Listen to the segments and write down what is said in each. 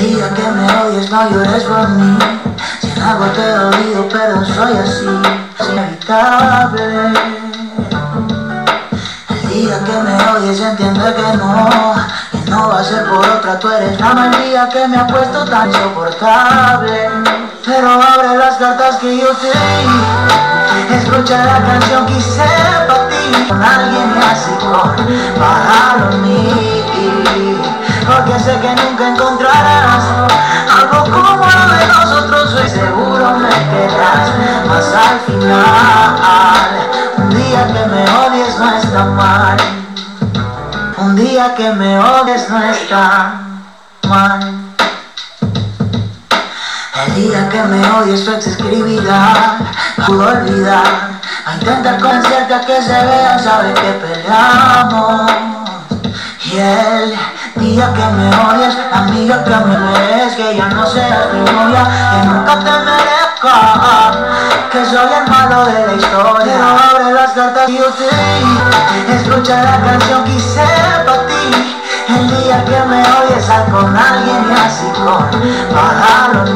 día que me odies no llores por mí. Si en algo te oído pero soy así. Es inevitable. El día que me odies entiende que no Que no va a ser por otra, tú eres la mal día que me ha puesto tan insoportable Pero abre las cartas que yo te di. Escucha la canción que hice para ti. Con alguien así con para mí porque sé que nunca encontrarás quedarás, mas al final, un día que me odies no está mal. Un día que me odies no está mal. El día que me odies tu ex escribirá, pudo olvidar, a intentar convencerte que se vea, sabe que peleamos. Y el día que me odies, amiga que me ves, que ya no seas mi novia, que nunca soy el malo de la historia. Pero abre las cartas y yo di, escucha la canción que hice para ti. El día que me odies, sal con alguien y así con para los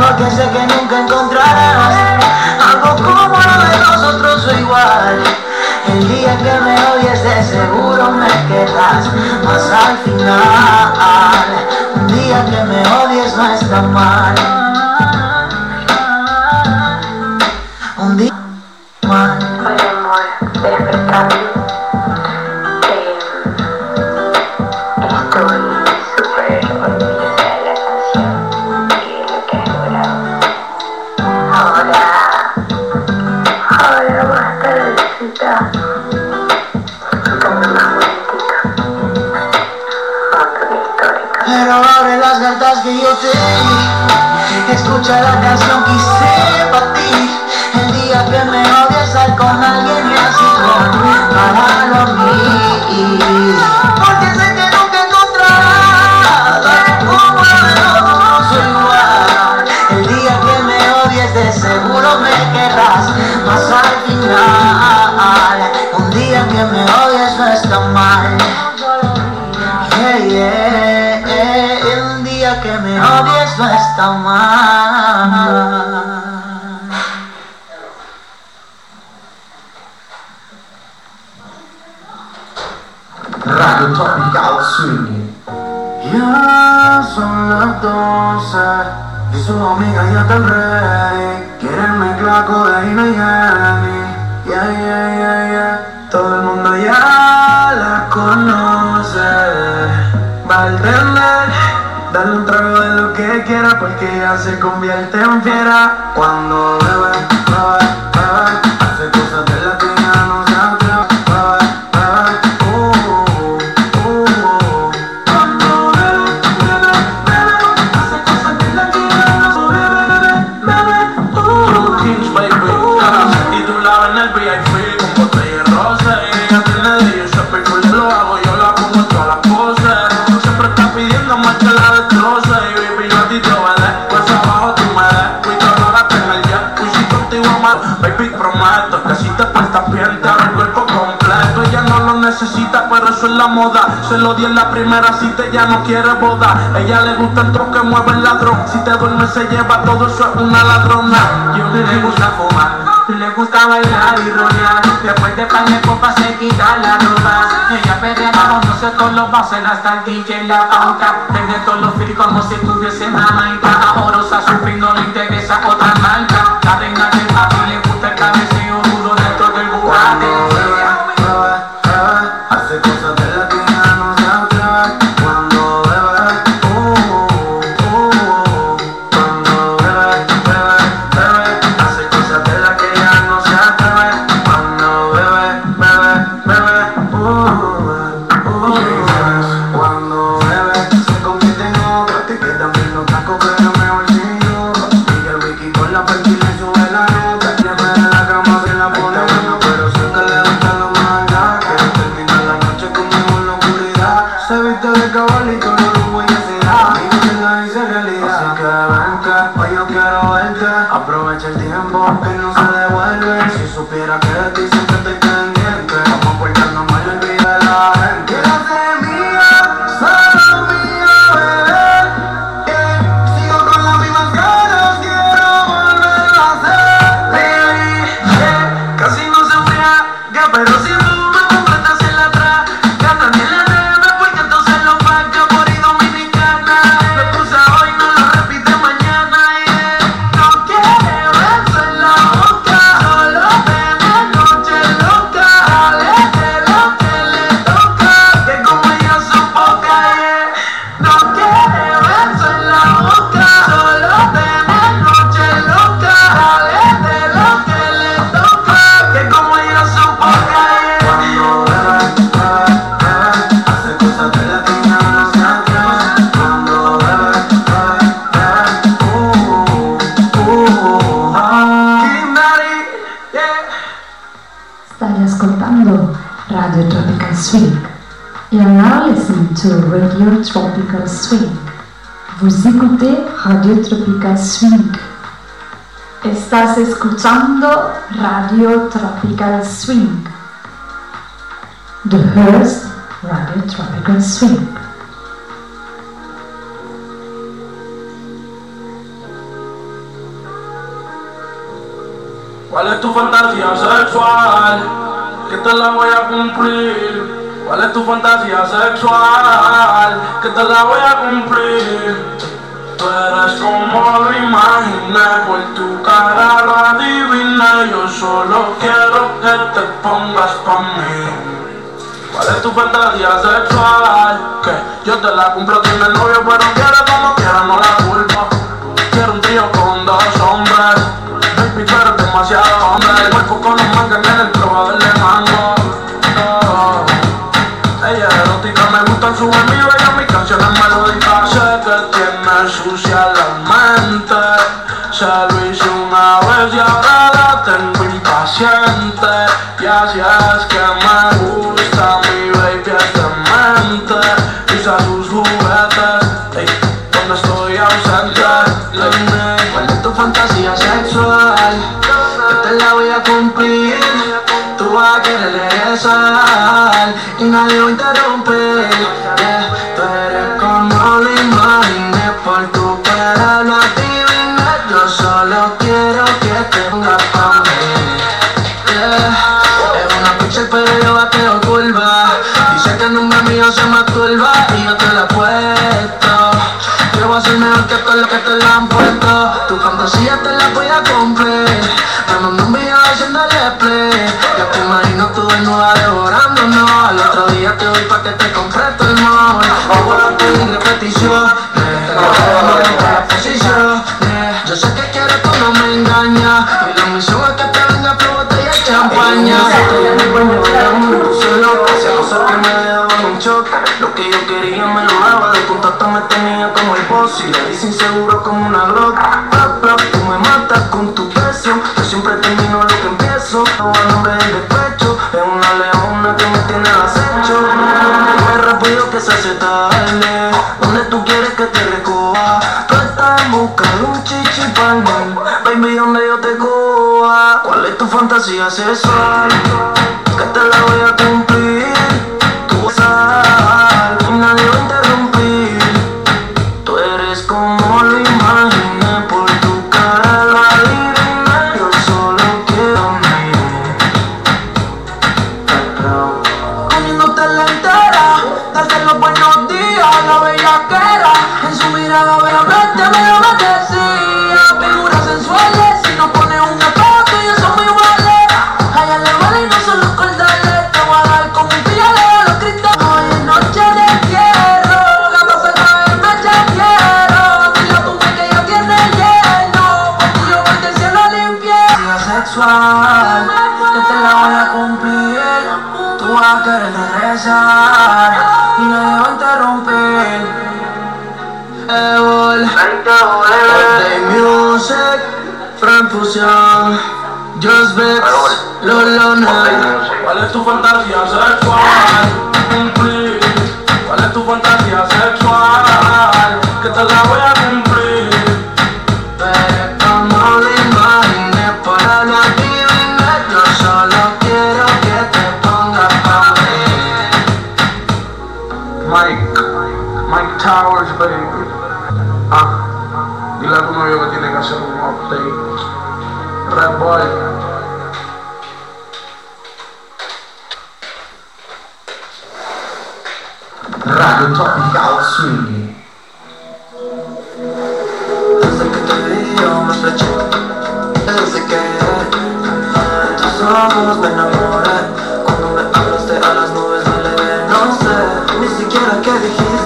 porque sé que nunca encontrarás algo como lo de nosotros o igual. El día que me odies de seguro me querrás Mas al final Un día que me odies no está mal Escucha la canción que hice para ti. El día que me odies sal con alguien y así para mí Porque sé que nunca encontrarás como nosotros igual. El día que me odies de seguro me querrás. Mas al final Un día que me odies Radio Tropical Swing. Ya son las doce y su amiga ya está ready. Quieren mezclar codeína y Henny. Yeah, yeah, yeah, yeah. Todo el mundo ya la conoce. Va a entender, darle un trago de lo que quiera porque ella se convierte en fiera. Cuando bebe, bebe, bebe, hace cosas de las prometo que si te portas bien te el cuerpo completo. Ella no lo necesita pero eso es la moda. Se lo di en la primera cita, ella no quiere boda. Ella le gusta el tronco que mueve el ladrón. Si te duermes se lleva todo eso es una ladrona. Yo le gusta fumar. Le gusta bailar y rodear Después de pan de se quita la ropa Ella perrea no sé todos los bases Hasta el DJ la pauta Tiene todos los feels como si tuviese mamá Amorosa, su fin to Radio Tropical Swing. Vous écoutez Radio Tropical Swing. Estás escuchando Radio Tropical Swing. The Hearst Radio Tropical Swing. ¿Cuál es tu fantasía sexual? Que te la voy a cumplir. ¿Cuál es tu fantasía sexual? Que te la voy a cumplir. Tú eres como lo imaginé, por tu cara lo adiviné. Yo solo quiero que te pongas pa' mí. ¿Cuál es tu fantasía sexual? Que yo te la cumplo, tiene novio, pero quiere como quiera, no la culpa. Quiero un tío con dos Es que me gusta, mi baby es demente. Usa sus juguetes, ey, cuando estoy ausente. Dime, ¿Cuál es tu fantasía sexual? Que te la voy a cumplir. Tú vas a querer regresar y nadie va a voy a cumplir. Me mandó un video haciéndole play. Ya te imagino tú desnuda devorándonos. Al otro día te doy pa' que te compre todo el mall. Yo voy a pedir repetición. La posición. Yeah. Yo sé que quieres, tú no me engañas. Y la misión es que te venga por botella de champaña. Lo que yo quería me lo daba. De contacto me tenía como el boss. Y le dice inseguro como una glock. Tu fantasía sexual? Que te la voy a cumplir. Evol, All Day Music, Frank Fusion, Just Vex, Lolo ¿Cuál es tu fantasía sexual? Cumplir. ¿Cuál es tu fantasía update. Red. Radio Tropical Swing. Desde que tus ojos me enamoré Cuando me hablaste a las nubes me No sé ni siquiera qué dijiste